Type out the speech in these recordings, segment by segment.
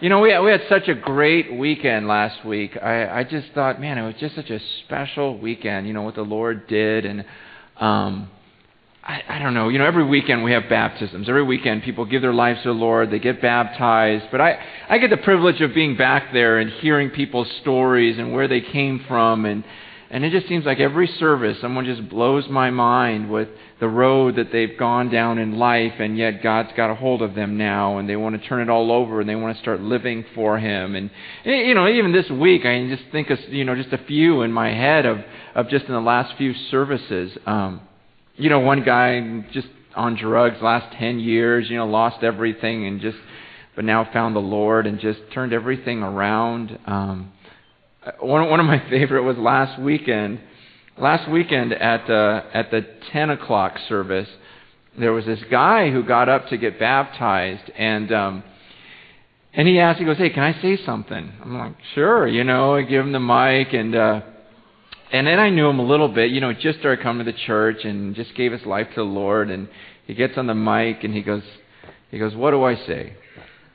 You know, we had, we had such a great weekend last week. I, I just thought, man, it was just such a special weekend, you know, what the Lord did. And um, I, I don't know, you know, every weekend we have baptisms. Every weekend people give their lives to the Lord, they get baptized. But I, I get the privilege of being back there and hearing people's stories and where they came from. And, and it just seems like every service, someone just blows my mind with the road that they've gone down in life, and yet God's got a hold of them now, and they want to turn it all over, and they want to start living for Him. And you know, even this week, I just think of you know just a few in my head of of just in the last few services. Um, you know, one guy just on drugs last ten years, you know, lost everything and just, but now found the Lord and just turned everything around. Um, one, one of my favorite was last weekend. Last weekend at uh, at the 10 o'clock service, there was this guy who got up to get baptized, and um, and he asked, he goes, "Hey, can I say something?" I'm like, "Sure," you know. I give him the mic, and uh, and then I knew him a little bit. You know, just started coming to the church and just gave his life to the Lord. And he gets on the mic and he goes, he goes, "What do I say?"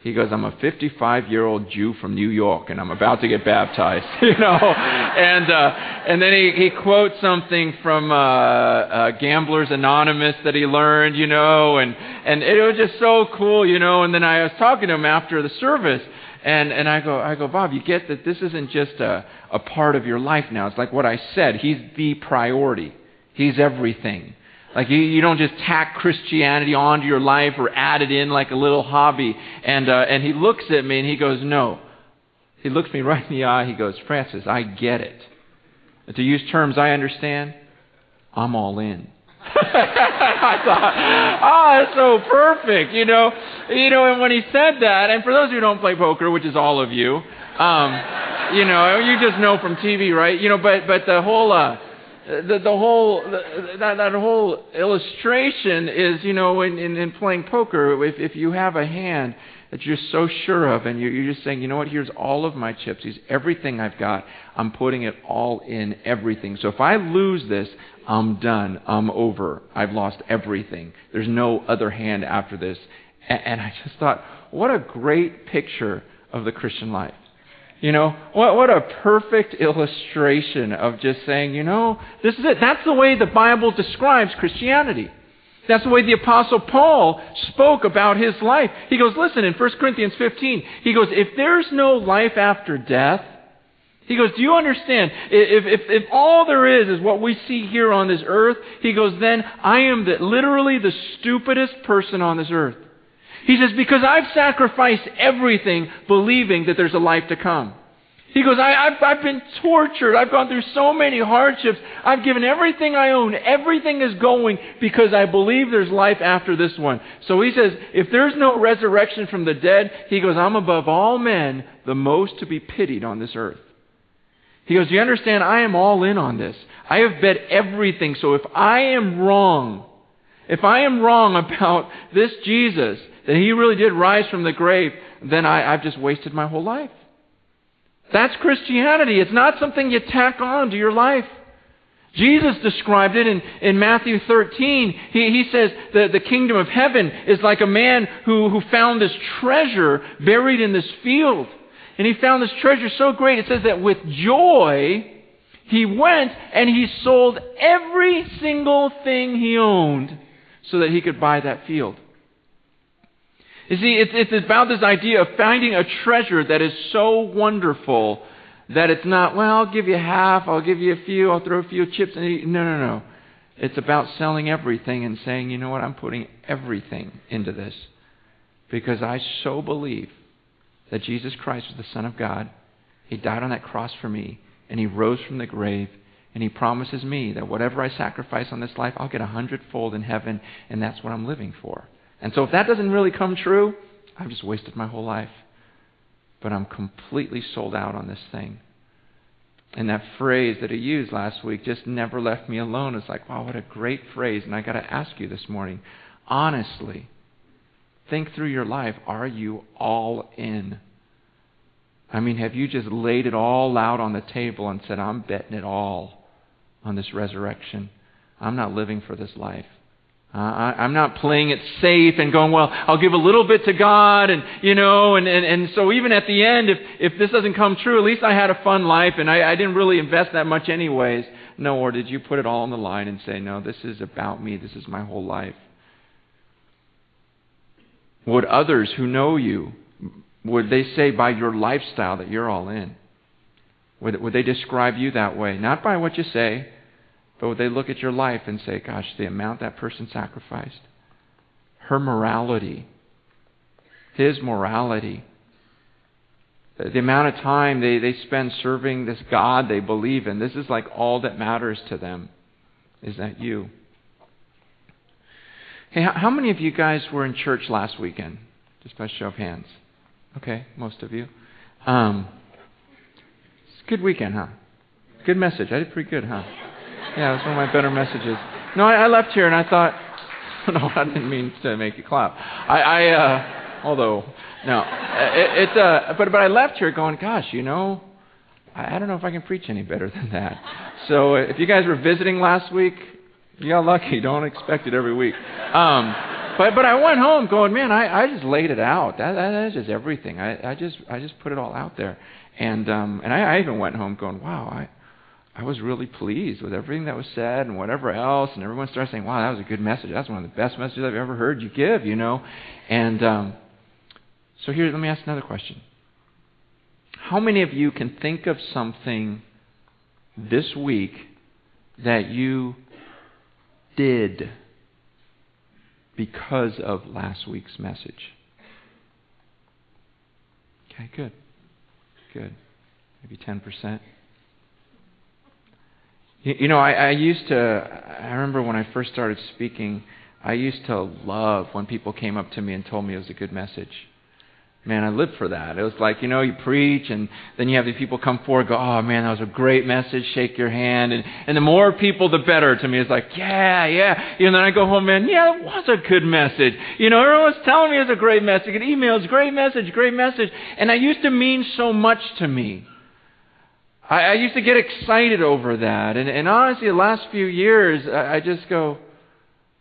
He goes, I'm a 55 year old Jew from New York, and I'm about to get baptized, you know. And uh, and then he, he quotes something from uh, uh, Gamblers Anonymous that he learned, you know, and and it was just so cool, you know. And then I was talking to him after the service, and and I go I go Bob, you get that this isn't just a a part of your life now. It's like what I said. He's the priority. He's everything. Like you, you don't just tack Christianity onto your life or add it in like a little hobby. And uh, and he looks at me and he goes, no. He looks me right in the eye. He goes, Francis, I get it. And to use terms I understand, I'm all in. I thought, oh, that's so perfect, you know, you know. And when he said that, and for those who don't play poker, which is all of you, um, you know, you just know from TV, right? You know, but but the whole. Uh, the, the whole that, that whole illustration is you know in, in, in playing poker if, if you have a hand that you're so sure of and you're, you're just saying you know what? Here's all of my chips. Here's everything I've got. I'm putting it all in everything. So if I lose this I'm done. I'm over. I've lost everything. There's no other hand after this. And, and I just thought what a great picture of the Christian life you know, what, what a perfect illustration of just saying, you know, this is it. That's the way the Bible describes Christianity. That's the way the Apostle Paul spoke about his life. He goes, listen, in 1 Corinthians 15, he goes, if there's no life after death, he goes, do you understand? If, if, if all there is is what we see here on this earth, he goes, then I am the, literally the stupidest person on this earth. He says, Because I've sacrificed everything believing that there's a life to come. He goes, I, have I've been tortured. I've gone through so many hardships. I've given everything I own. Everything is going because I believe there's life after this one. So he says, if there's no resurrection from the dead, he goes, I'm above all men the most to be pitied on this earth. He goes, Do you understand? I am all in on this. I have bet everything. So if I am wrong, if I am wrong about this Jesus, that he really did rise from the grave, then I, I've just wasted my whole life. That's Christianity. It's not something you tack on to your life. Jesus described it in, in Matthew 13. He, he says that the kingdom of heaven is like a man who, who found this treasure buried in this field. And he found this treasure so great, it says that with joy, he went and he sold every single thing he owned so that he could buy that field. You see, it's, it's about this idea of finding a treasure that is so wonderful that it's not, well, I'll give you half, I'll give you a few, I'll throw a few chips in. No, no, no. It's about selling everything and saying, you know what, I'm putting everything into this because I so believe that Jesus Christ was the Son of God. He died on that cross for me, and He rose from the grave, and He promises me that whatever I sacrifice on this life, I'll get a hundredfold in heaven, and that's what I'm living for. And so if that doesn't really come true, I've just wasted my whole life. But I'm completely sold out on this thing. And that phrase that he used last week just never left me alone. It's like, wow, what a great phrase. And I got to ask you this morning, honestly, think through your life. Are you all in? I mean, have you just laid it all out on the table and said, I'm betting it all on this resurrection? I'm not living for this life. Uh, I, I'm not playing it safe and going, well, I'll give a little bit to God, and you know, and, and, and so even at the end, if if this doesn't come true, at least I had a fun life, and I, I didn't really invest that much anyways. No, or did you put it all on the line and say, no, this is about me, this is my whole life? Would others who know you, would they say by your lifestyle that you're all in? Would, would they describe you that way? Not by what you say, but would they look at your life and say, gosh, the amount that person sacrificed, her morality, his morality, the amount of time they, they spend serving this God they believe in, this is like all that matters to them. Is that you? Hey, how many of you guys were in church last weekend? Just by show of hands. Okay, most of you. Um, good weekend, huh? Good message. I did pretty good, huh? Yeah, it was one of my better messages. No, I, I left here and I thought, no, I didn't mean to make you clap. I, I uh, although, no, it, it uh, but but I left here going, gosh, you know, I, I don't know if I can preach any better than that. So if you guys were visiting last week, you got lucky. Don't expect it every week. Um, but but I went home going, man, I, I just laid it out. That, that, that is just everything. I, I just I just put it all out there. And um, and I, I even went home going, wow, I I was really pleased with everything that was said and whatever else. And everyone started saying, wow, that was a good message. That's one of the best messages I've ever heard you give, you know. And um, so here, let me ask another question. How many of you can think of something this week that you did because of last week's message. Okay, good. Good. Maybe 10%. You, you know, I, I used to, I remember when I first started speaking, I used to love when people came up to me and told me it was a good message. Man, I lived for that. It was like, you know, you preach and then you have the people come forward go, oh man, that was a great message, shake your hand. And, and the more people, the better to me. It's like, yeah, yeah. And then I go home, man, yeah, it was a good message. You know, everyone's telling me it's a great message. An emails, great message, great message. And that used to mean so much to me. I, I used to get excited over that. And, and honestly, the last few years, I, I just go,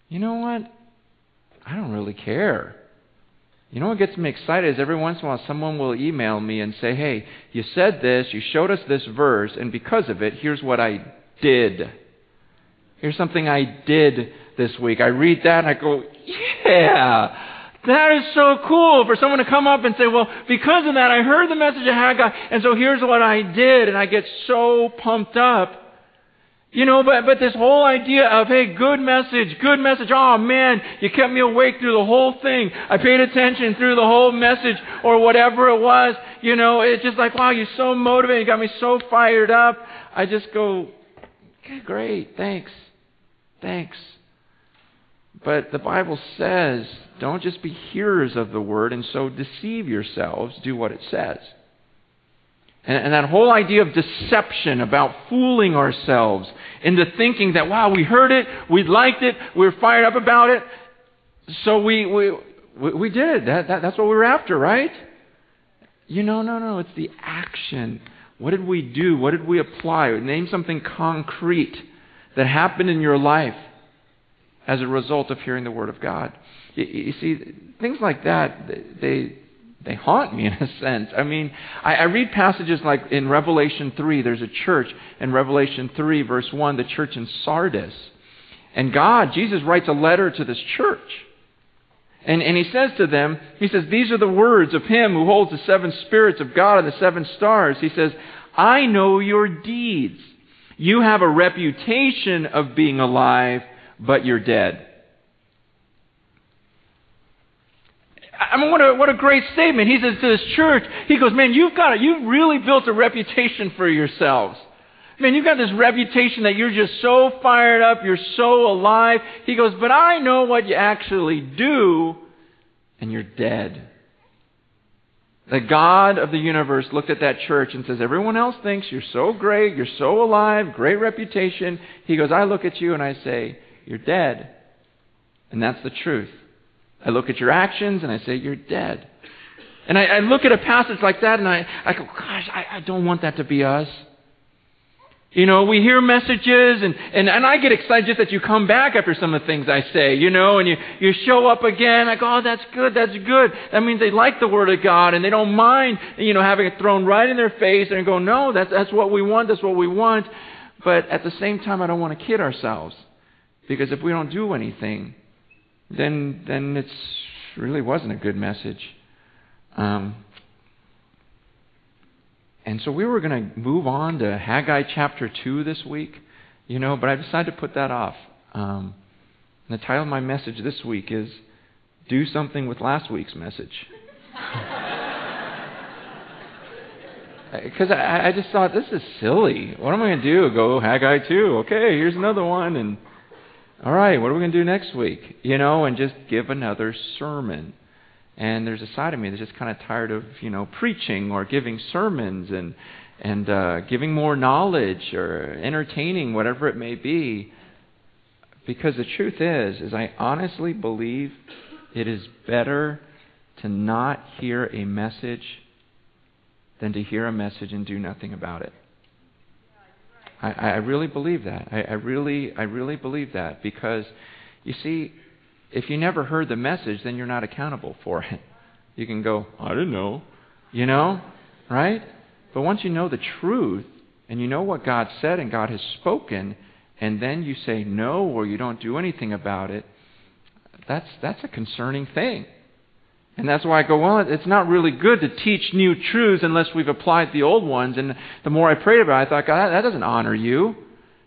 you know what? I don't really care. You know what gets me excited is every once in a while someone will email me and say, Hey, you said this, you showed us this verse, and because of it, here's what I did. Here's something I did this week. I read that and I go, Yeah, that is so cool for someone to come up and say, Well, because of that, I heard the message of Haggai, and so here's what I did, and I get so pumped up. You know, but, but this whole idea of, hey, good message, good message. Oh man, you kept me awake through the whole thing. I paid attention through the whole message or whatever it was. You know, it's just like, wow, you're so motivated. You got me so fired up. I just go, okay, great. Thanks. Thanks. But the Bible says, don't just be hearers of the word and so deceive yourselves. Do what it says. And, and that whole idea of deception about fooling ourselves into thinking that, wow, we heard it, we liked it, we are fired up about it, so we, we, we did it. That, that, that's what we were after, right? You know, no, no, it's the action. What did we do? What did we apply? Name something concrete that happened in your life as a result of hearing the Word of God. You, you see, things like that, they, they haunt me in a sense. I mean, I, I read passages like in Revelation 3, there's a church in Revelation 3, verse 1, the church in Sardis. And God, Jesus writes a letter to this church. And, and he says to them, he says, These are the words of him who holds the seven spirits of God and the seven stars. He says, I know your deeds. You have a reputation of being alive, but you're dead. I mean, what a, what a great statement. He says to this church, he goes, man, you've got it. You've really built a reputation for yourselves. Man, you've got this reputation that you're just so fired up, you're so alive. He goes, but I know what you actually do, and you're dead. The God of the universe looked at that church and says, everyone else thinks you're so great, you're so alive, great reputation. He goes, I look at you and I say, you're dead. And that's the truth. I look at your actions and I say, You're dead. And I, I look at a passage like that and I, I go, Gosh, I, I don't want that to be us. You know, we hear messages and, and, and I get excited just that you come back after some of the things I say, you know, and you, you show up again. I go, oh, that's good, that's good. That means they like the Word of God and they don't mind, you know, having it thrown right in their face and go, no, that's, that's what we want, that's what we want. But at the same time, I don't want to kid ourselves. Because if we don't do anything, then, then it really wasn't a good message. Um, and so we were going to move on to Haggai chapter 2 this week, you know, but I decided to put that off. Um, the title of my message this week is Do Something with Last Week's Message. Because I, I just thought, this is silly. What am I going to do? Go Haggai 2. Okay, here's another one. And all right, what are we going to do next week? You know, and just give another sermon. And there's a side of me that's just kind of tired of, you know, preaching or giving sermons and and uh, giving more knowledge or entertaining, whatever it may be. Because the truth is, is I honestly believe it is better to not hear a message than to hear a message and do nothing about it. I, I really believe that. I, I really, I really believe that because, you see, if you never heard the message, then you're not accountable for it. You can go, I didn't know. You know? Right? But once you know the truth and you know what God said and God has spoken, and then you say no or you don't do anything about it, that's, that's a concerning thing. And that's why I go, well, it's not really good to teach new truths unless we've applied the old ones. And the more I prayed about it, I thought, God, that doesn't honor you.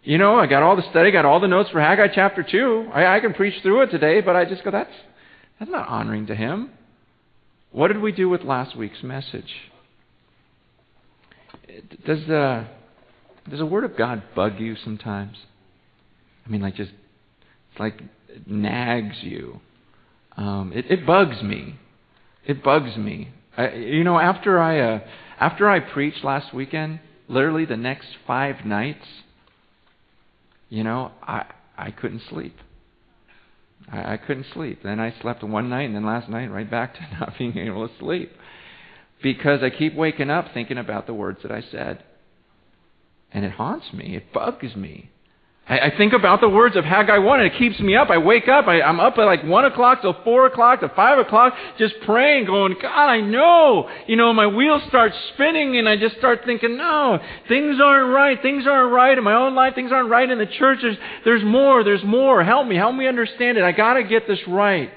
You know, I got all the study, got all the notes for Haggai chapter 2. I, I can preach through it today, but I just go, that's, that's not honoring to Him. What did we do with last week's message? Does the, does the Word of God bug you sometimes? I mean, like just, it's like it nags you. Um, it, it bugs me. It bugs me. I, you know, after I, uh, after I preached last weekend, literally the next five nights, you know, I, I couldn't sleep. I, I couldn't sleep. Then I slept one night, and then last night, right back to not being able to sleep. Because I keep waking up thinking about the words that I said. And it haunts me, it bugs me. I, I think about the words of Haggai 1 and it keeps me up. I wake up, I, I'm up at like 1 o'clock till 4 o'clock to 5 o'clock just praying, going, God, I know. You know, my wheels start spinning and I just start thinking, no, things aren't right. Things aren't right in my own life. Things aren't right in the church. There's, there's more. There's more. Help me. Help me understand it. I got to get this right.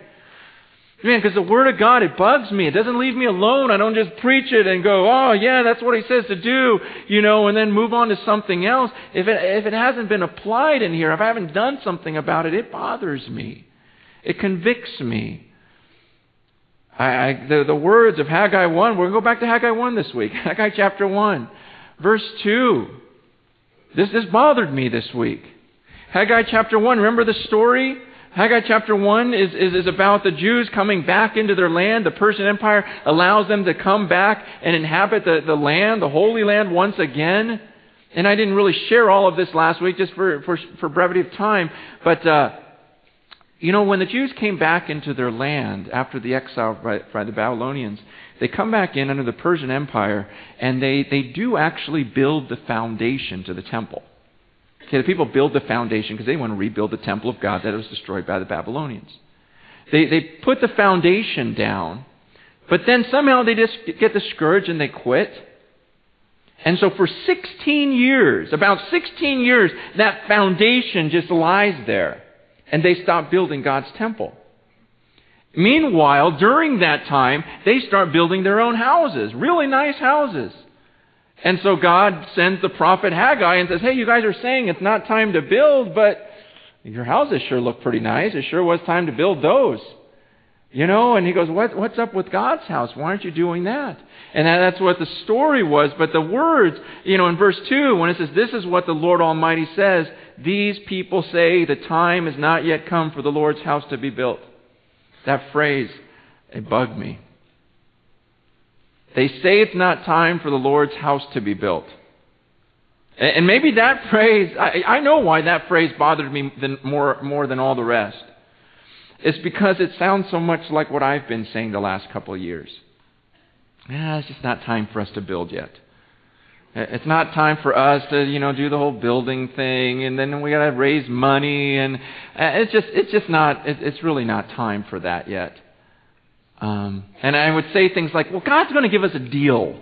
Man, because the Word of God, it bugs me. It doesn't leave me alone. I don't just preach it and go, oh, yeah, that's what He says to do, you know, and then move on to something else. If it, if it hasn't been applied in here, if I haven't done something about it, it bothers me. It convicts me. I, I, the, the words of Haggai 1, we're going to go back to Haggai 1 this week. Haggai chapter 1, verse 2. This, this bothered me this week. Haggai chapter 1, remember the story? Haggai chapter 1 is, is, is, about the Jews coming back into their land. The Persian Empire allows them to come back and inhabit the, the land, the Holy Land, once again. And I didn't really share all of this last week just for, for, for brevity of time. But, uh, you know, when the Jews came back into their land after the exile by, by the Babylonians, they come back in under the Persian Empire and they, they do actually build the foundation to the temple. Okay, the people build the foundation because they want to rebuild the temple of God that was destroyed by the Babylonians. They, they put the foundation down, but then somehow they just get discouraged and they quit. And so for 16 years, about 16 years, that foundation just lies there. And they stop building God's temple. Meanwhile, during that time, they start building their own houses, really nice houses. And so God sends the prophet Haggai and says, Hey, you guys are saying it's not time to build, but your houses sure look pretty nice. It sure was time to build those. You know, and he goes, what, What's up with God's house? Why aren't you doing that? And that's what the story was. But the words, you know, in verse 2, when it says, This is what the Lord Almighty says, these people say the time has not yet come for the Lord's house to be built. That phrase, it bugged me. They say it's not time for the Lord's house to be built. And maybe that phrase, I, I know why that phrase bothered me than, more, more than all the rest. It's because it sounds so much like what I've been saying the last couple of years. Yeah, it's just not time for us to build yet. It's not time for us to, you know, do the whole building thing, and then we got to raise money, and it's just, it's just not, it's really not time for that yet. Um, and I would say things like, well, God's going to give us a deal.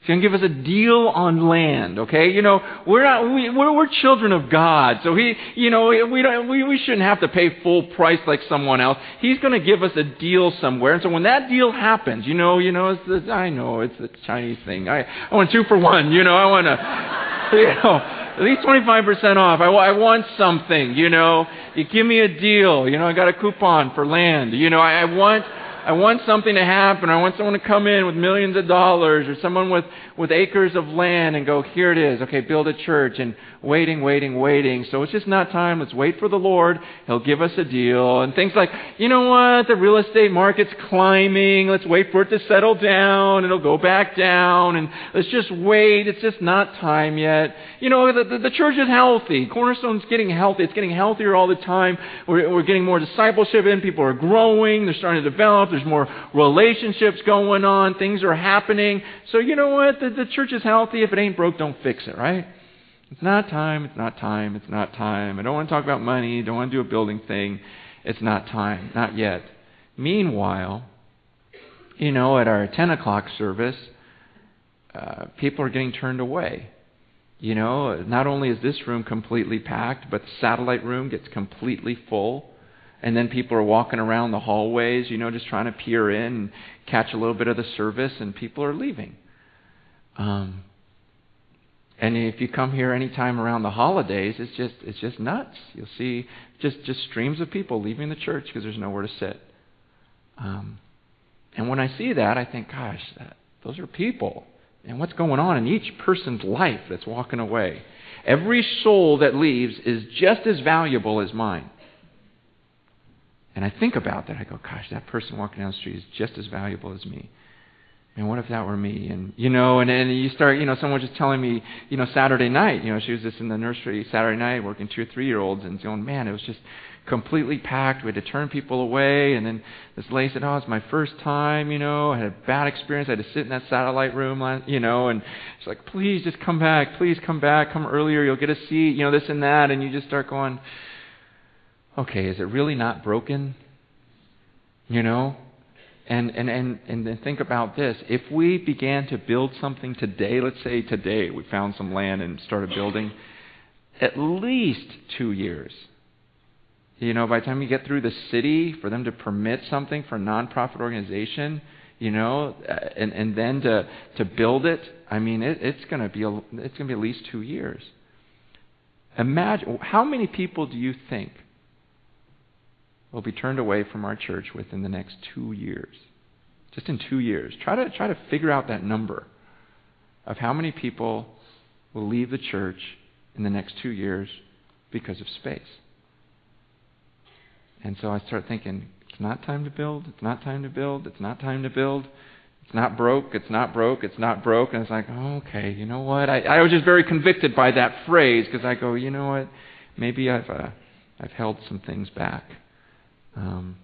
He's going to give us a deal on land, okay? You know, we're not, we, we're, we're children of God, so he, you know, we don't, we, we shouldn't have to pay full price like someone else. He's going to give us a deal somewhere, and so when that deal happens, you know, you know, it's the, I know it's the Chinese thing. I, I want two for one, you know, I want to, you know, at least 25% off. I, I want something, you know. You give me a deal, you know, I got a coupon for land, you know, I, I want, I want something to happen. I want someone to come in with millions of dollars or someone with, with acres of land and go, here it is. Okay, build a church. And waiting, waiting, waiting. So it's just not time. Let's wait for the Lord. He'll give us a deal. And things like, you know what? The real estate market's climbing. Let's wait for it to settle down. It'll go back down. And let's just wait. It's just not time yet. You know, the, the, the church is healthy. Cornerstone's getting healthy. It's getting healthier all the time. We're, we're getting more discipleship in. People are growing. They're starting to develop. There's more relationships going on. Things are happening. So you know what? The, the church is healthy. If it ain't broke, don't fix it, right? It's not time. It's not time. It's not time. I don't want to talk about money. Don't want to do a building thing. It's not time. Not yet. Meanwhile, you know, at our 10 o'clock service, uh, people are getting turned away. You know, not only is this room completely packed, but the satellite room gets completely full. And then people are walking around the hallways, you know, just trying to peer in and catch a little bit of the service, and people are leaving. Um, and if you come here anytime around the holidays, it's just it's just nuts. You'll see just just streams of people leaving the church because there's nowhere to sit. Um, and when I see that, I think, gosh, that, those are people. And what's going on in each person's life that's walking away? Every soul that leaves is just as valuable as mine. And I think about that. I go, gosh, that person walking down the street is just as valuable as me. And what if that were me? And you know, and and you start, you know, someone was just telling me, you know, Saturday night, you know, she was just in the nursery Saturday night working two or three year olds, and going, man, it was just completely packed. We had to turn people away, and then this lady said, oh, it's my first time, you know, I had a bad experience. I had to sit in that satellite room, uh, you know, and she's like, please just come back, please come back, come earlier, you'll get a seat, you know, this and that, and you just start going okay, is it really not broken? You know? And, and, and, and then think about this. If we began to build something today, let's say today we found some land and started building, at least two years. You know, by the time you get through the city, for them to permit something for a nonprofit organization, you know, uh, and, and then to, to build it, I mean, it, it's going to be a, it's going to be at least two years. Imagine how many people do you think will be turned away from our church within the next two years. Just in two years. Try to, try to figure out that number of how many people will leave the church in the next two years because of space. And so I start thinking, it's not time to build, it's not time to build, it's not time to build. It's not broke, it's not broke, it's not broke. And it's like, okay, you know what? I, I was just very convicted by that phrase because I go, you know what? Maybe I've, uh, I've held some things back. Um,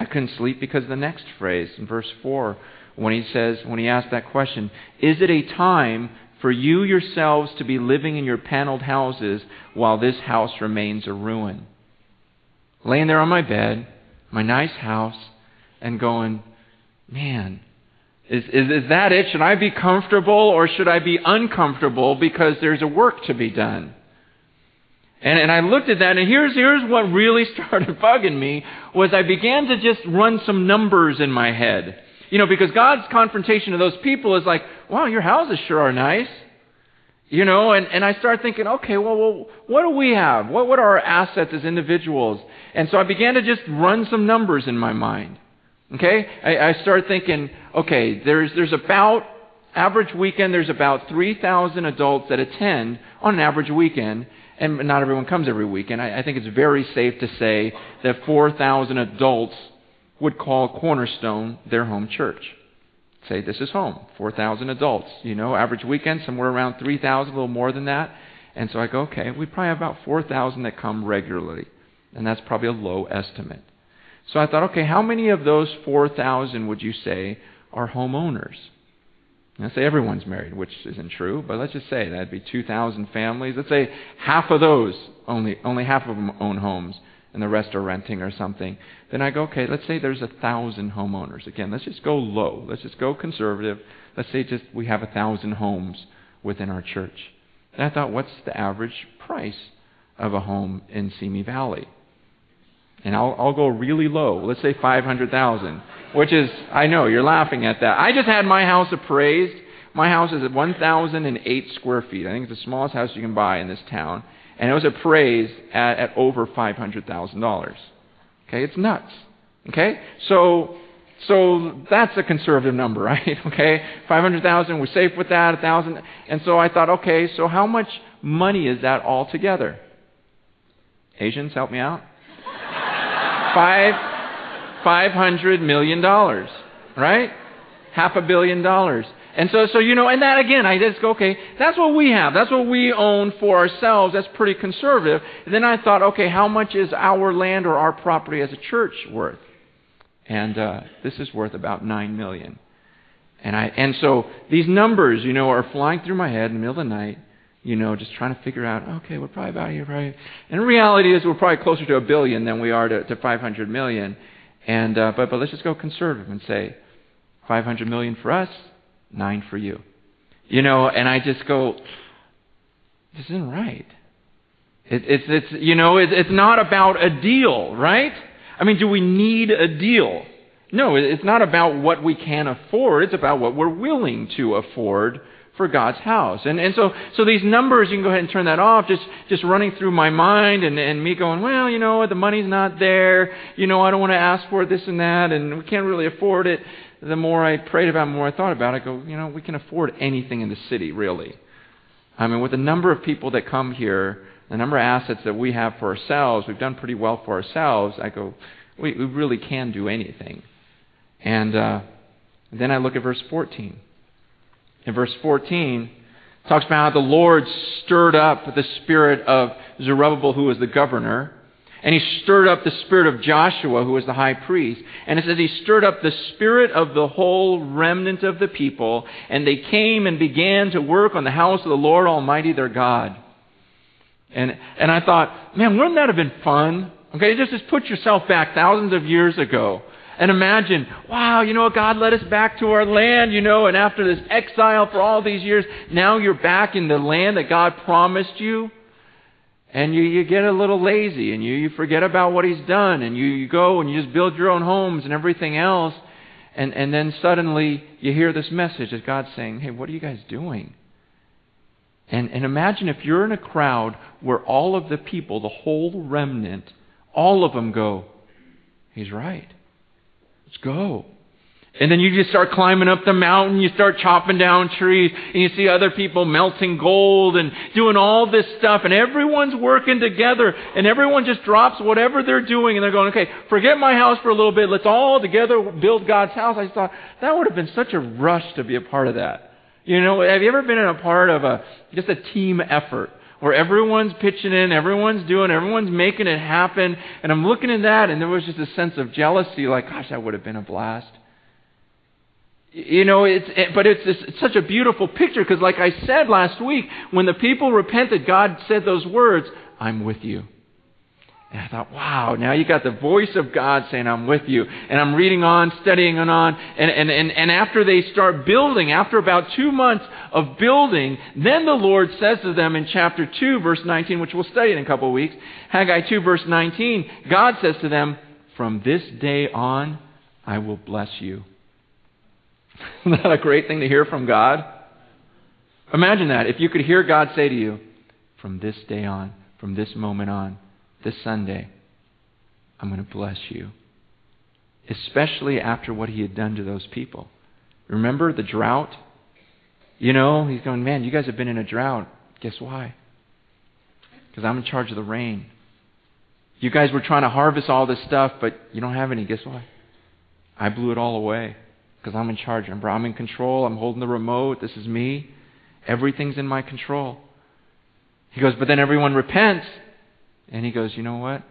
I couldn't sleep because the next phrase in verse 4 when he says, when he asked that question, Is it a time for you yourselves to be living in your paneled houses while this house remains a ruin? Laying there on my bed, my nice house, and going, Man, is, is, is that it? Should I be comfortable or should I be uncomfortable because there's a work to be done? And, and I looked at that, and here's, here's what really started bugging me, was I began to just run some numbers in my head. You know, because God's confrontation to those people is like, wow, your houses sure are nice. You know, and, and I start thinking, okay, well, well, what do we have? What, what are our assets as individuals? And so I began to just run some numbers in my mind. Okay? I, I start thinking, okay, there's, there's about, average weekend, there's about 3,000 adults that attend on an average weekend and not everyone comes every week, and I, I think it's very safe to say that 4,000 adults would call Cornerstone their home church. Say, this is home. 4,000 adults. You know, average weekend, somewhere around 3,000, a little more than that. And so I go, okay, we probably have about 4,000 that come regularly. And that's probably a low estimate. So I thought, okay, how many of those 4,000 would you say are homeowners? Let's say everyone's married, which isn't true, but let's just say that'd be 2,000 families. Let's say half of those, only, only half of them own homes, and the rest are renting or something. Then I go, okay, let's say there's a thousand homeowners. Again, let's just go low. Let's just go conservative. Let's say just we have a thousand homes within our church. And I thought, what's the average price of a home in Simi Valley? And I'll, I'll go really low. Let's say 500,000, which is, I know, you're laughing at that. I just had my house appraised. My house is at 1,008 square feet. I think it's the smallest house you can buy in this town. And it was appraised at, at over $500,000. Okay, it's nuts. Okay? So, so that's a conservative number, right? Okay? 500,000, we're safe with that, 1,000. And so I thought, okay, so how much money is that altogether? Asians, help me out. Five, five hundred million dollars, right? Half a billion dollars. And so, so you know, and that again, I just go, okay, that's what we have. That's what we own for ourselves. That's pretty conservative. And then I thought, okay, how much is our land or our property as a church worth? And uh, this is worth about nine million. And I, and so these numbers, you know, are flying through my head in the middle of the night. You know, just trying to figure out, okay, we're probably about here, right? And reality is, we're probably closer to a billion than we are to, to 500 million. And uh, but but let's just go conservative and say, 500 million for us, nine for you. You know, and I just go, this isn't right. It, it's, it's, you know, it, it's not about a deal, right? I mean, do we need a deal? No, it's not about what we can afford. It's about what we're willing to afford for God's house. And, and so, so these numbers, you can go ahead and turn that off, just, just running through my mind and, and me going, well, you know, the money's not there. You know, I don't want to ask for this and that, and we can't really afford it the more I prayed about it, the more I thought about it, I go, you know, we can afford anything in the city, really. I mean, with the number of people that come here, the number of assets that we have for ourselves, we've done pretty well for ourselves. I go, we, we really can do anything. And uh, then I look at verse 14. In verse 14, talks about how the Lord stirred up the spirit of Zerubbabel, who was the governor, and he stirred up the spirit of Joshua, who was the high priest. And it says he stirred up the spirit of the whole remnant of the people, and they came and began to work on the house of the Lord Almighty their God. And, and I thought, man, wouldn't that have been fun? Okay, just, just put yourself back thousands of years ago. And imagine, wow, you know, what? God led us back to our land, you know, and after this exile for all these years, now you're back in the land that God promised you and you, you get a little lazy and you, you forget about what he's done and you, you go and you just build your own homes and everything else and, and then suddenly you hear this message that God's saying, Hey, what are you guys doing? And, and imagine if you're in a crowd where all of the people, the whole remnant, all of them go, He's right. Let's go. And then you just start climbing up the mountain, you start chopping down trees, and you see other people melting gold and doing all this stuff, and everyone's working together, and everyone just drops whatever they're doing, and they're going, okay, forget my house for a little bit, let's all together build God's house. I thought, that would have been such a rush to be a part of that. You know, have you ever been in a part of a, just a team effort? Where everyone's pitching in, everyone's doing, everyone's making it happen, and I'm looking at that, and there was just a sense of jealousy, like, gosh, that would have been a blast. You know, it's, it, but it's, it's such a beautiful picture because, like I said last week, when the people repented, God said those words, I'm with you. And I thought, wow, now you got the voice of God saying, I'm with you. And I'm reading on, studying on, and, and, and, and after they start building, after about two months of building, then the Lord says to them in chapter 2, verse 19, which we'll study in a couple of weeks, Haggai 2, verse 19, God says to them, From this day on, I will bless you. Isn't that a great thing to hear from God? Imagine that. If you could hear God say to you, from this day on, from this moment on, this Sunday, I'm going to bless you. Especially after what he had done to those people. Remember the drought? You know, he's going, man, you guys have been in a drought. Guess why? Because I'm in charge of the rain. You guys were trying to harvest all this stuff, but you don't have any. Guess what? I blew it all away because I'm in charge. Remember, I'm in control. I'm holding the remote. This is me. Everything's in my control. He goes, but then everyone repents. And he goes, you know what?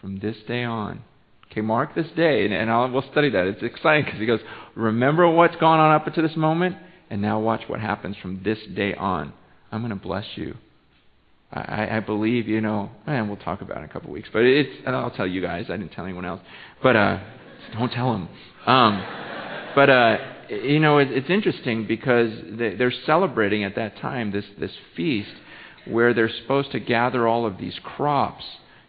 From this day on, okay, mark this day, and, and I'll, we'll study that. It's exciting because he goes, remember what's gone on up until this moment, and now watch what happens from this day on. I'm going to bless you. I, I believe, you know, and we'll talk about it in a couple of weeks. But it's, I'll tell you guys. I didn't tell anyone else. But uh, don't tell them. Um, but uh, you know, it, it's interesting because they, they're celebrating at that time this this feast where they're supposed to gather all of these crops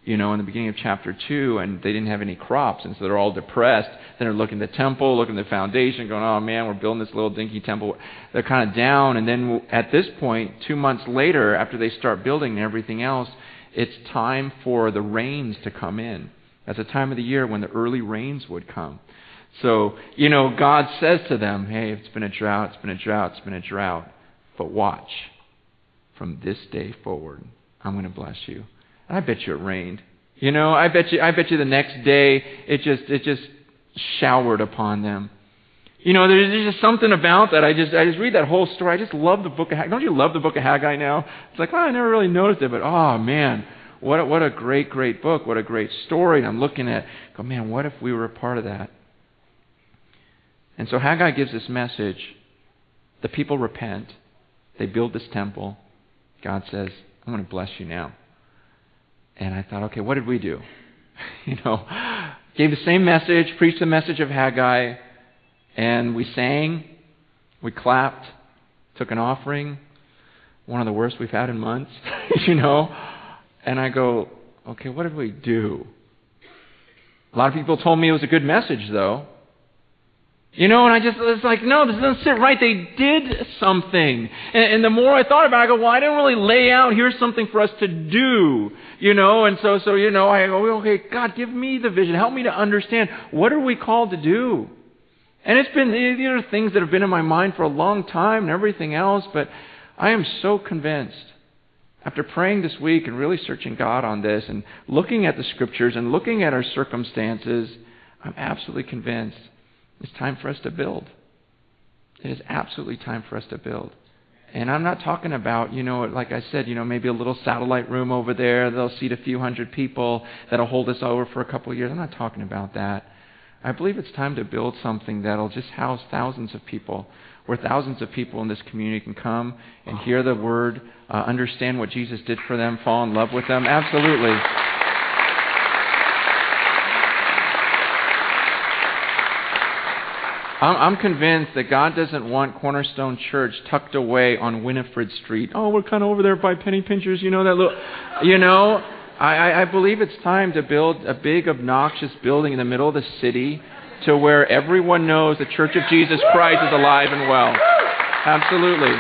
you know, in the beginning of chapter 2, and they didn't have any crops, and so they're all depressed. Then they're looking at the temple, looking at the foundation, going, oh man, we're building this little dinky temple. They're kind of down, and then at this point, two months later, after they start building and everything else, it's time for the rains to come in. That's a time of the year when the early rains would come. So, you know, God says to them, hey, it's been a drought, it's been a drought, it's been a drought. But watch. From this day forward, I'm going to bless you. And I bet you it rained. You know, I bet you I bet you the next day it just it just showered upon them. You know, there's, just something about that. I just I just read that whole story. I just love the book of Haggai. Don't you love the book of Haggai now? It's like, oh, I never really noticed it, but oh man, what a, what a great great book. What a great story. And I'm looking at go, man, what if we were a part of that? And so Haggai gives this message. The people repent. They build this temple. God says, I'm going to bless you now. And I thought, okay, what did we do? you know, gave the same message, preached the message of Haggai, and we sang, we clapped, took an offering, one of the worst we've had in months, you know. And I go, okay, what did we do? A lot of people told me it was a good message, though. You know, and I just was like, no, this doesn't sit right. They did something. And, and, the more I thought about it, I go, well, I didn't really lay out, here's something for us to do. You know, and so, so, you know, I go, okay, God, give me the vision. Help me to understand. What are we called to do? And it's been, these are things that have been in my mind for a long time and everything else, but I am so convinced. After praying this week and really searching God on this and looking at the scriptures and looking at our circumstances, I'm absolutely convinced it's time for us to build. It is absolutely time for us to build. And I'm not talking about, you know, like I said, you know, maybe a little satellite room over there. They'll seat a few hundred people that'll hold us over for a couple of years. I'm not talking about that. I believe it's time to build something that'll just house thousands of people, where thousands of people in this community can come and hear the word, uh, understand what Jesus did for them, fall in love with them. Absolutely. I'm, convinced that God doesn't want Cornerstone Church tucked away on Winifred Street. Oh, we're kind of over there by Penny Pinchers, you know that little, you know. I, I believe it's time to build a big, obnoxious building in the middle of the city to where everyone knows the Church of Jesus Christ is alive and well. Absolutely.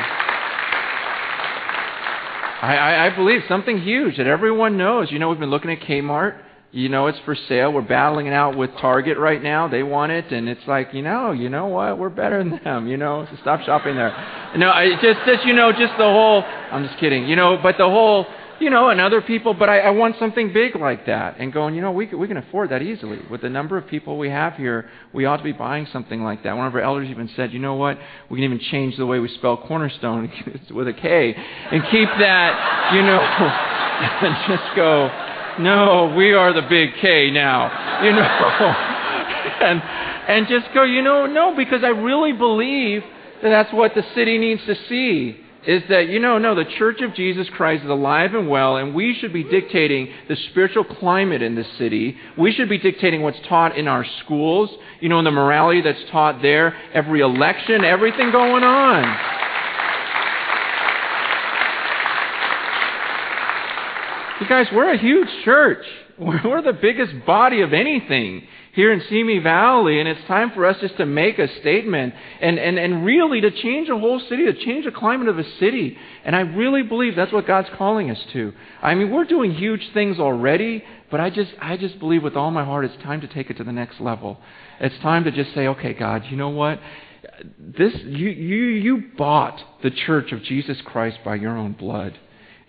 I, I, I believe something huge that everyone knows. You know, we've been looking at Kmart you know it's for sale. We're battling it out with Target right now. They want it, and it's like, you know, you know what? We're better than them. You know, so stop shopping there. No, I just, just you know, just the whole. I'm just kidding. You know, but the whole, you know, and other people. But I, I want something big like that, and going, you know, we can, we can afford that easily with the number of people we have here. We ought to be buying something like that. One of our elders even said, you know what? We can even change the way we spell cornerstone with a K, and keep that, you know, and just go no, we are the big K now, you know. and, and just go, you know, no, because I really believe that that's what the city needs to see is that, you know, no, the Church of Jesus Christ is alive and well, and we should be dictating the spiritual climate in the city. We should be dictating what's taught in our schools, you know, and the morality that's taught there, every election, everything going on. You guys, we're a huge church. We're the biggest body of anything here in Simi Valley, and it's time for us just to make a statement and, and, and really to change a whole city, to change the climate of a city. And I really believe that's what God's calling us to. I mean, we're doing huge things already, but I just, I just believe with all my heart it's time to take it to the next level. It's time to just say, okay, God, you know what? This, you, you, you bought the church of Jesus Christ by your own blood.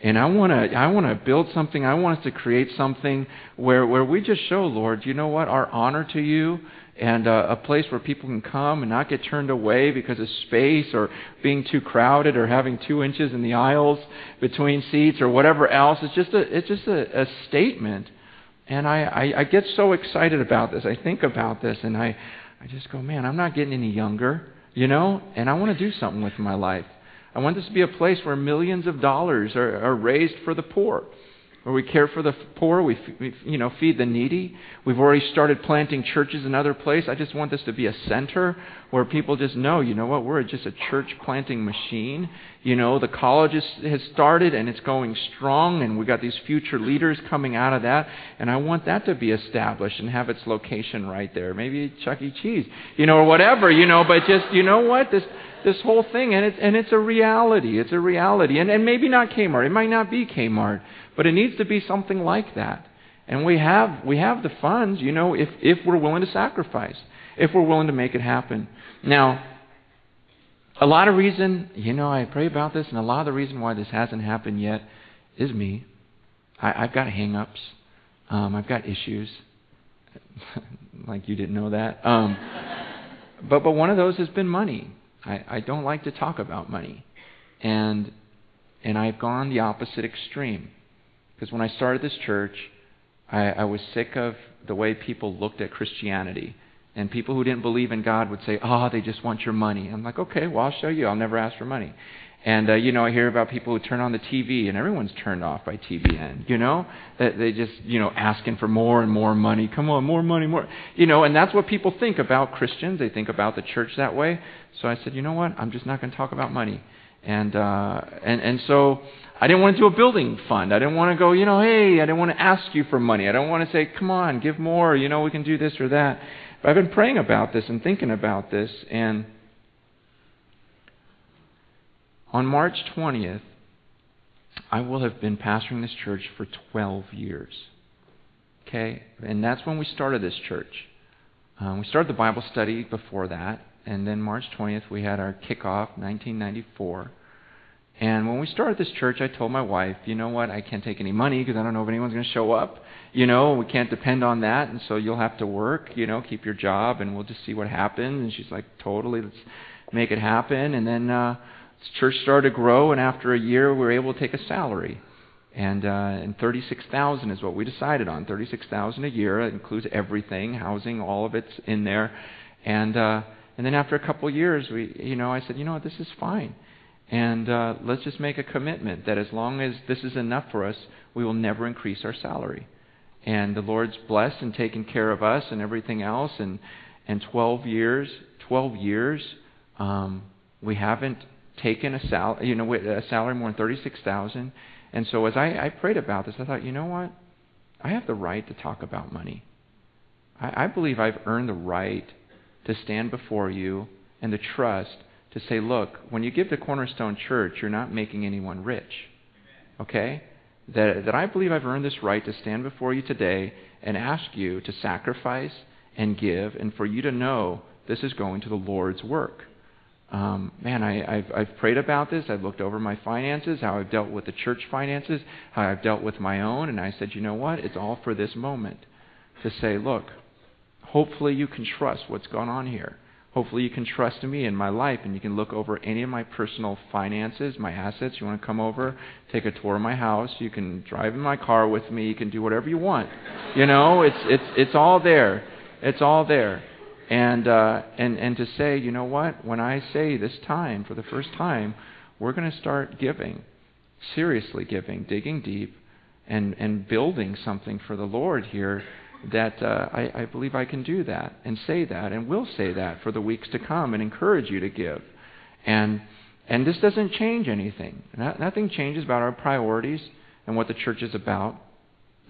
And I want to I want to build something. I want us to create something where where we just show, Lord, you know what? Our honor to you and uh, a place where people can come and not get turned away because of space or being too crowded or having two inches in the aisles between seats or whatever else. It's just a it's just a, a statement. And I, I, I get so excited about this. I think about this and I I just go, man, I'm not getting any younger. you know, and I want to do something with my life. I want this to be a place where millions of dollars are, are raised for the poor where we care for the poor, we, we, you know feed the needy. We've already started planting churches in other places. I just want this to be a center where people just know, you know what, we're just a church planting machine. You know, the college is, has started and it's going strong, and we've got these future leaders coming out of that, and I want that to be established and have its location right there. Maybe Chuck E. Cheese, you know, or whatever, you know. But just, you know what, this this whole thing, and it's and it's a reality. It's a reality, and and maybe not Kmart. It might not be Kmart. But it needs to be something like that. And we have we have the funds, you know, if if we're willing to sacrifice, if we're willing to make it happen. Now, a lot of reason, you know, I pray about this, and a lot of the reason why this hasn't happened yet is me. I, I've got hang-ups. Um, I've got issues. like you didn't know that. Um, but but one of those has been money. I, I don't like to talk about money, and and I've gone the opposite extreme. Because when I started this church, I, I was sick of the way people looked at Christianity. And people who didn't believe in God would say, oh, they just want your money. I'm like, okay, well, I'll show you. I'll never ask for money. And, uh, you know, I hear about people who turn on the TV, and everyone's turned off by TBN, you know? That they just, you know, asking for more and more money. Come on, more money, more. You know, and that's what people think about Christians. They think about the church that way. So I said, you know what? I'm just not going to talk about money. And, uh, and, and so I didn't want to do a building fund. I didn't want to go, you know, hey, I didn't want to ask you for money. I don't want to say, come on, give more, you know, we can do this or that. But I've been praying about this and thinking about this, and on March 20th, I will have been pastoring this church for 12 years. Okay? And that's when we started this church. Um, we started the Bible study before that, and then March 20th, we had our kickoff, 1994. And when we started this church, I told my wife, you know what, I can't take any money because I don't know if anyone's going to show up. You know, we can't depend on that, and so you'll have to work, you know, keep your job, and we'll just see what happens. And she's like, totally, let's make it happen. And then uh, church started to grow, and after a year, we were able to take a salary. And, uh, and 36000 is what we decided on. 36000 a year. It includes everything, housing, all of it's in there. And, uh, and then after a couple of years, we, you know, I said, you know what, this is fine. And uh, let's just make a commitment that as long as this is enough for us, we will never increase our salary. And the Lord's blessed and taken care of us and everything else. And, and 12 years, 12 years, um, we haven't taken a, sal- you know, a salary more than 36000 And so as I, I prayed about this, I thought, you know what? I have the right to talk about money. I, I believe I've earned the right to stand before you and to trust to say, look, when you give to Cornerstone Church, you're not making anyone rich. Okay? That, that I believe I've earned this right to stand before you today and ask you to sacrifice and give, and for you to know this is going to the Lord's work. Um, man, I, I've, I've prayed about this. I've looked over my finances, how I've dealt with the church finances, how I've dealt with my own, and I said, you know what? It's all for this moment. To say, look, hopefully you can trust what's going on here. Hopefully, you can trust me in my life and you can look over any of my personal finances, my assets. You want to come over, take a tour of my house. You can drive in my car with me. You can do whatever you want. You know, it's, it's, it's all there. It's all there. And, uh, and, and to say, you know what, when I say this time, for the first time, we're going to start giving, seriously giving, digging deep, and, and building something for the Lord here that uh, I, I believe I can do that and say that and will say that for the weeks to come and encourage you to give. And and this doesn't change anything. nothing changes about our priorities and what the church is about.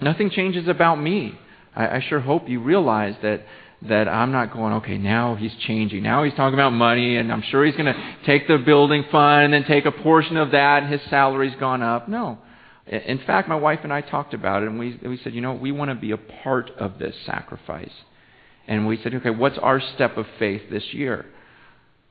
Nothing changes about me. I, I sure hope you realize that that I'm not going, okay, now he's changing. Now he's talking about money, and I'm sure he's going to take the building fund and then take a portion of that, and his salary's gone up. No. In fact, my wife and I talked about it, and we, we said, you know, we want to be a part of this sacrifice. And we said, okay, what's our step of faith this year?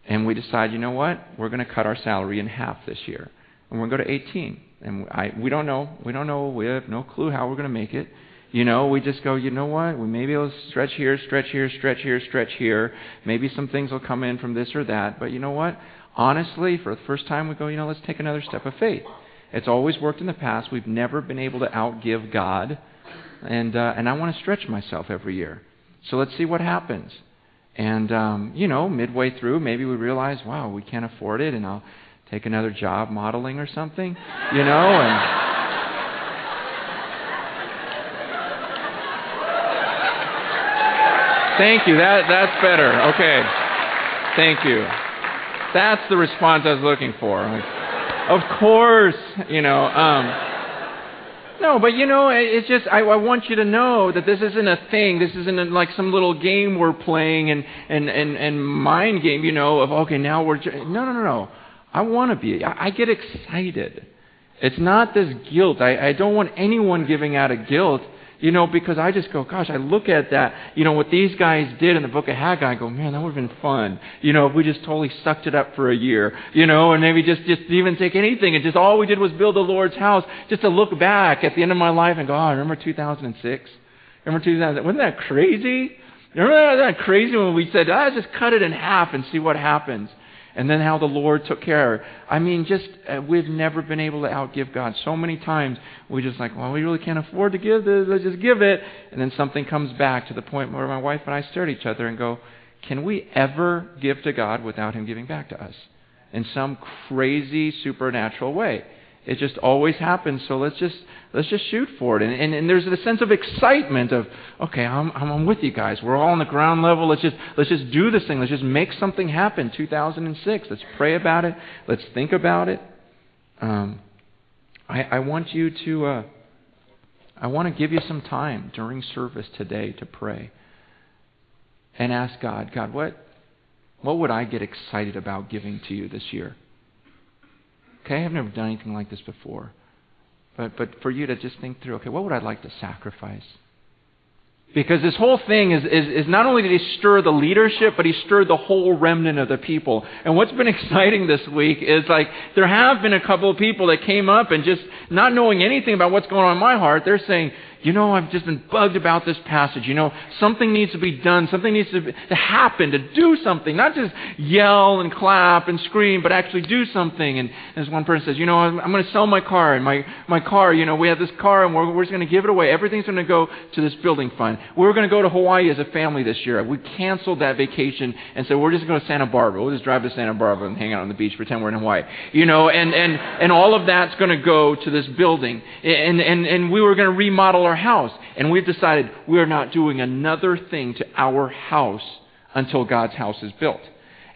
And we decided, you know what? We're going to cut our salary in half this year. And we're going to go to 18. And I, we don't know. We don't know. We have no clue how we're going to make it. You know, we just go, you know what? We maybe will stretch here, stretch here, stretch here, stretch here. Maybe some things will come in from this or that. But you know what? Honestly, for the first time, we go, you know, let's take another step of faith. It's always worked in the past. We've never been able to outgive God. And, uh, and I want to stretch myself every year. So let's see what happens. And, um, you know, midway through, maybe we realize, wow, we can't afford it, and I'll take another job modeling or something, you know, and. Thank you. That that's better. Okay. Thank you. That's the response I was looking for. Like, of course, you know. Um, no, but you know, it's just I, I want you to know that this isn't a thing. This isn't like some little game we're playing and and and and mind game. You know, of okay, now we're no, no, no, no. I want to be. I, I get excited. It's not this guilt. I, I don't want anyone giving out of guilt. You know, because I just go, gosh, I look at that, you know, what these guys did in the book of Haggai, I go, man, that would have been fun. You know, if we just totally sucked it up for a year, you know, and maybe just, just even take anything and just all we did was build the Lord's house, just to look back at the end of my life and go, oh, I remember 2006? Remember 2000? Wasn't that crazy? Remember that crazy when we said, ah, just cut it in half and see what happens? And then how the Lord took care. of her. I mean, just uh, we've never been able to outgive God. So many times we just like, well, we really can't afford to give this. Let's just give it, and then something comes back to the point where my wife and I stare at each other and go, can we ever give to God without Him giving back to us in some crazy supernatural way? It just always happens. So let's just let's just shoot for it. And, and, and there's a sense of excitement of okay, I'm, I'm with you guys. We're all on the ground level. Let's just let's just do this thing. Let's just make something happen. 2006. Let's pray about it. Let's think about it. Um, I, I want you to. Uh, I want to give you some time during service today to pray and ask God, God, what what would I get excited about giving to you this year? Okay, I've never done anything like this before. But, but for you to just think through, okay, what would I like to sacrifice? Because this whole thing is, is, is not only did he stir the leadership, but he stirred the whole remnant of the people. And what's been exciting this week is like there have been a couple of people that came up and just not knowing anything about what's going on in my heart, they're saying, you know, I've just been bugged about this passage. You know, something needs to be done. Something needs to, be, to happen, to do something. Not just yell and clap and scream, but actually do something. And as one person says, you know, I'm, I'm going to sell my car. And my, my car, you know, we have this car and we're, we're just going to give it away. Everything's going to go to this building fund. We were going to go to Hawaii as a family this year. We canceled that vacation and said, we're just going to Santa Barbara. We'll just drive to Santa Barbara and hang out on the beach, pretend we're in Hawaii. You know, and, and, and all of that's going to go to this building. And, and, and we were going to remodel our house. And we've decided we're not doing another thing to our house until God's house is built.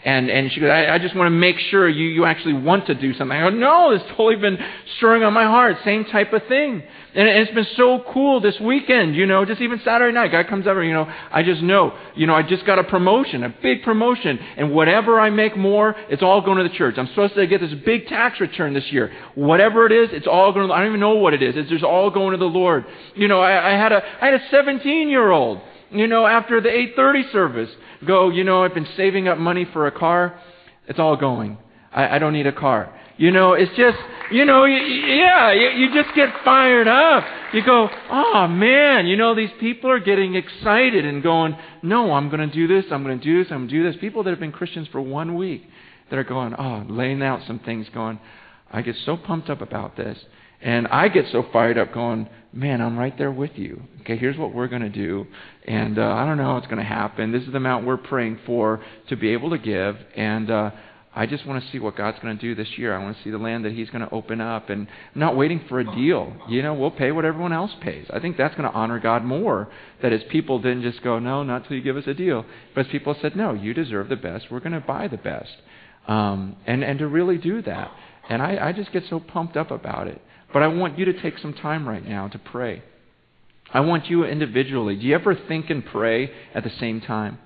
And, and she goes, I, I just want to make sure you, you actually want to do something. I go, no, it's totally been stirring on my heart. Same type of thing. And it's been so cool this weekend, you know, just even Saturday night. guy comes over, you know, I just know, you know, I just got a promotion, a big promotion. And whatever I make more, it's all going to the church. I'm supposed to get this big tax return this year. Whatever it is, it's all going to, I don't even know what it is. It's just all going to the Lord. You know, I, I had a, I had a 17 year old, you know, after the 830 service go, you know, I've been saving up money for a car. It's all going. I, I don't need a car. You know, it's just, you know, yeah, you just get fired up. You go, oh man, you know, these people are getting excited and going, no, I'm going to do this, I'm going to do this, I'm going to do this. People that have been Christians for one week that are going, oh, laying out some things, going, I get so pumped up about this. And I get so fired up going, man, I'm right there with you. Okay, here's what we're going to do. And uh, I don't know how it's going to happen. This is the amount we're praying for to be able to give. And uh, I just want to see what God's going to do this year. I want to see the land that He's going to open up. And I'm not waiting for a deal. You know, we'll pay what everyone else pays. I think that's going to honor God more. That His people didn't just go, no, not till you give us a deal. But His people said, no, you deserve the best. We're going to buy the best. Um, and, and to really do that. And I, I just get so pumped up about it. But I want you to take some time right now to pray. I want you individually. Do you ever think and pray at the same time?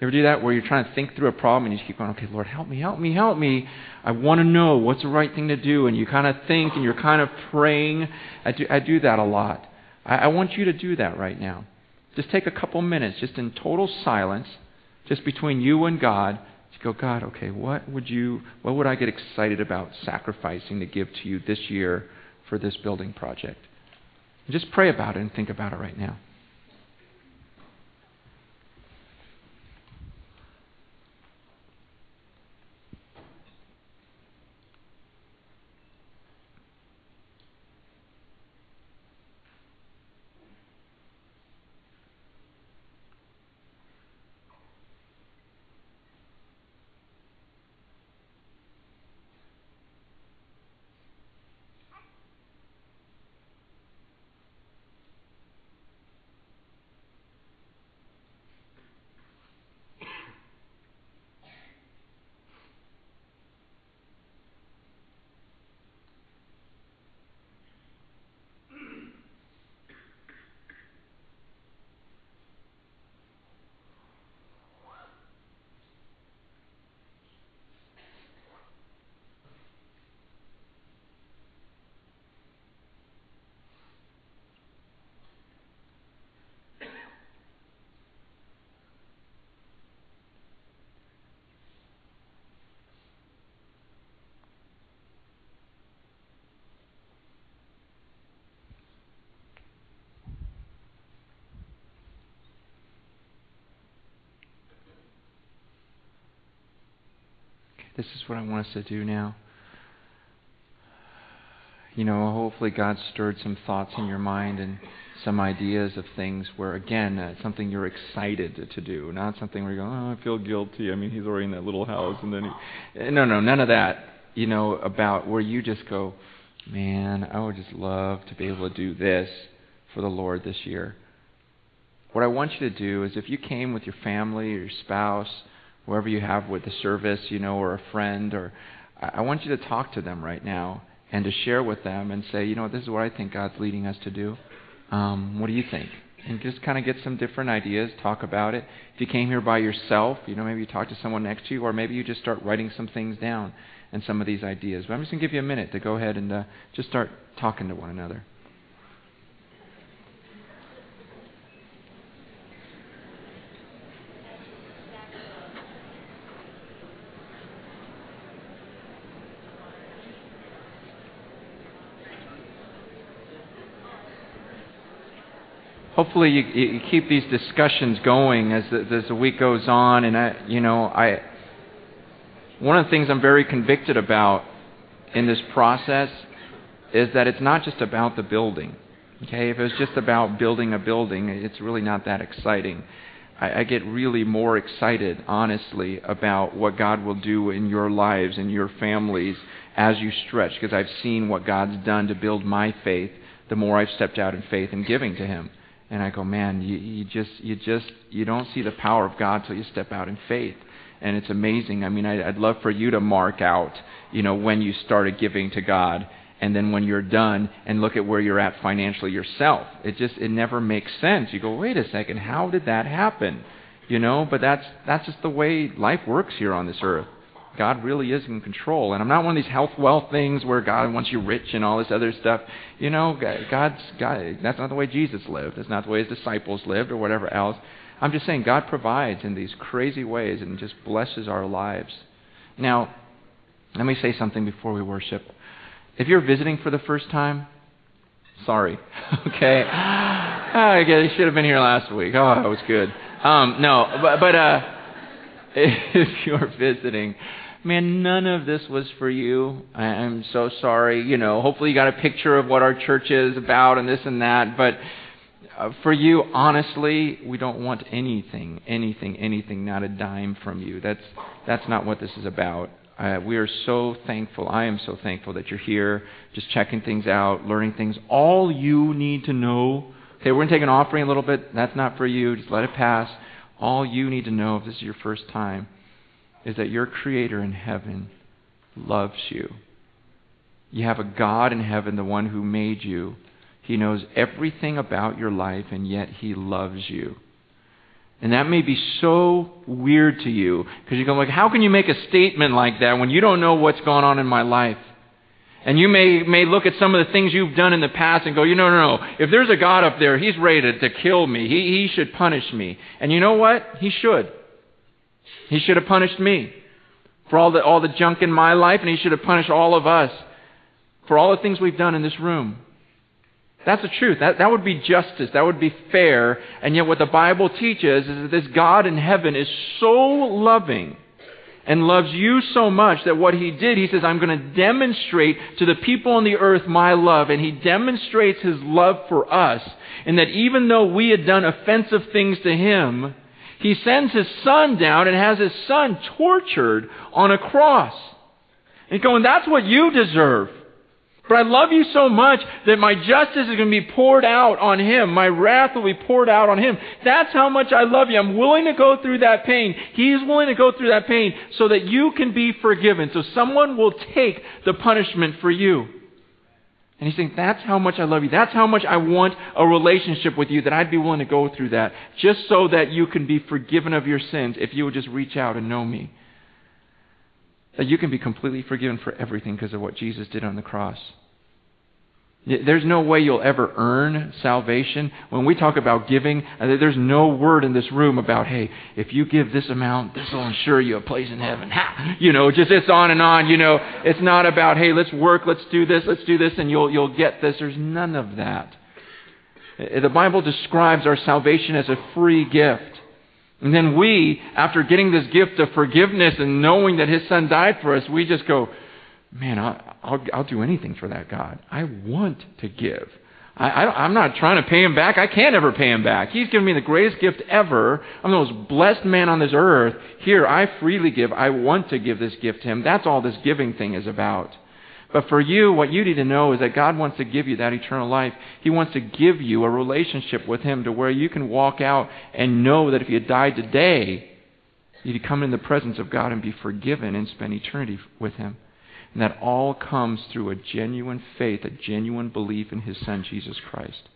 You ever do that where you're trying to think through a problem and you just keep going, okay, Lord, help me, help me, help me. I want to know what's the right thing to do. And you kind of think and you're kind of praying. I do, I do that a lot. I, I want you to do that right now. Just take a couple minutes, just in total silence, just between you and God, go, God, okay, what would you, what would I get excited about sacrificing to give to you this year for this building project? And just pray about it and think about it right now. This is what I want us to do now. You know, hopefully God stirred some thoughts in your mind and some ideas of things where, again, uh, something you're excited to do, not something where you go, oh, I feel guilty. I mean, he's already in that little house, and then he. Eh, no, no, none of that. You know, about where you just go, man, I would just love to be able to do this for the Lord this year. What I want you to do is if you came with your family or your spouse, whoever you have with the service, you know, or a friend, or I want you to talk to them right now and to share with them and say, you know, this is what I think God's leading us to do. Um, what do you think? And just kind of get some different ideas, talk about it. If you came here by yourself, you know, maybe you talk to someone next to you, or maybe you just start writing some things down and some of these ideas. But I'm just going to give you a minute to go ahead and uh, just start talking to one another. Hopefully you, you keep these discussions going as the, as the week goes on. And I, you know, I one of the things I'm very convicted about in this process is that it's not just about the building. Okay, if it was just about building a building, it's really not that exciting. I, I get really more excited, honestly, about what God will do in your lives and your families as you stretch, because I've seen what God's done to build my faith the more I've stepped out in faith and giving to Him. And I go, man, you, you just you just you don't see the power of God till you step out in faith. And it's amazing. I mean, I, I'd love for you to mark out, you know, when you started giving to God, and then when you're done, and look at where you're at financially yourself. It just it never makes sense. You go, wait a second, how did that happen? You know, but that's that's just the way life works here on this earth. God really is in control. And I'm not one of these health wealth things where God wants you rich and all this other stuff. You know, God's God. That's not the way Jesus lived. That's not the way his disciples lived or whatever else. I'm just saying God provides in these crazy ways and just blesses our lives. Now, let me say something before we worship. If you're visiting for the first time, sorry. okay. Oh, I guess you should have been here last week. Oh, that was good. Um, no, but, but uh, if you're visiting, man, none of this was for you. I'm so sorry. You know, hopefully you got a picture of what our church is about and this and that. But uh, for you, honestly, we don't want anything, anything, anything, not a dime from you. That's, that's not what this is about. Uh, we are so thankful. I am so thankful that you're here, just checking things out, learning things. All you need to know. Okay, we're going to take an offering a little bit. That's not for you. Just let it pass. All you need to know if this is your first time is that your Creator in heaven loves you. You have a God in heaven, the one who made you. He knows everything about your life, and yet He loves you. And that may be so weird to you because you go like, how can you make a statement like that when you don't know what's going on in my life? And you may, may look at some of the things you've done in the past and go, you know, no, no. If there's a God up there, He's ready to, to kill me. He, he should punish me. And you know what? He should. He should have punished me for all the, all the junk in my life, and He should have punished all of us for all the things we've done in this room. That's the truth. That, that would be justice. That would be fair. And yet, what the Bible teaches is that this God in heaven is so loving and loves you so much that what he did, he says, I'm going to demonstrate to the people on the earth my love. And he demonstrates his love for us in that even though we had done offensive things to him, he sends his son down and has his son tortured on a cross. And going, that's what you deserve. But I love you so much that my justice is going to be poured out on him. My wrath will be poured out on him. That's how much I love you. I'm willing to go through that pain. He's willing to go through that pain so that you can be forgiven. So someone will take the punishment for you. And he's saying, that's how much I love you. That's how much I want a relationship with you, that I'd be willing to go through that, just so that you can be forgiven of your sins if you would just reach out and know me. That you can be completely forgiven for everything because of what Jesus did on the cross. There's no way you'll ever earn salvation. When we talk about giving, uh, there's no word in this room about, hey, if you give this amount, this will ensure you a place in heaven. Ha! You know, just it's on and on. You know, it's not about, hey, let's work, let's do this, let's do this, and you'll, you'll get this. There's none of that. Uh, the Bible describes our salvation as a free gift. And then we, after getting this gift of forgiveness and knowing that His Son died for us, we just go, man, I'll, I'll, I'll do anything for that God. I want to give. I, I, I'm not trying to pay Him back. I can't ever pay Him back. He's given me the greatest gift ever. I'm the most blessed man on this earth. Here, I freely give. I want to give this gift to Him. That's all this giving thing is about. But for you, what you need to know is that God wants to give you that eternal life. He wants to give you a relationship with Him to where you can walk out and know that if you died today, you'd come in the presence of God and be forgiven and spend eternity with Him. And that all comes through a genuine faith, a genuine belief in His Son, Jesus Christ.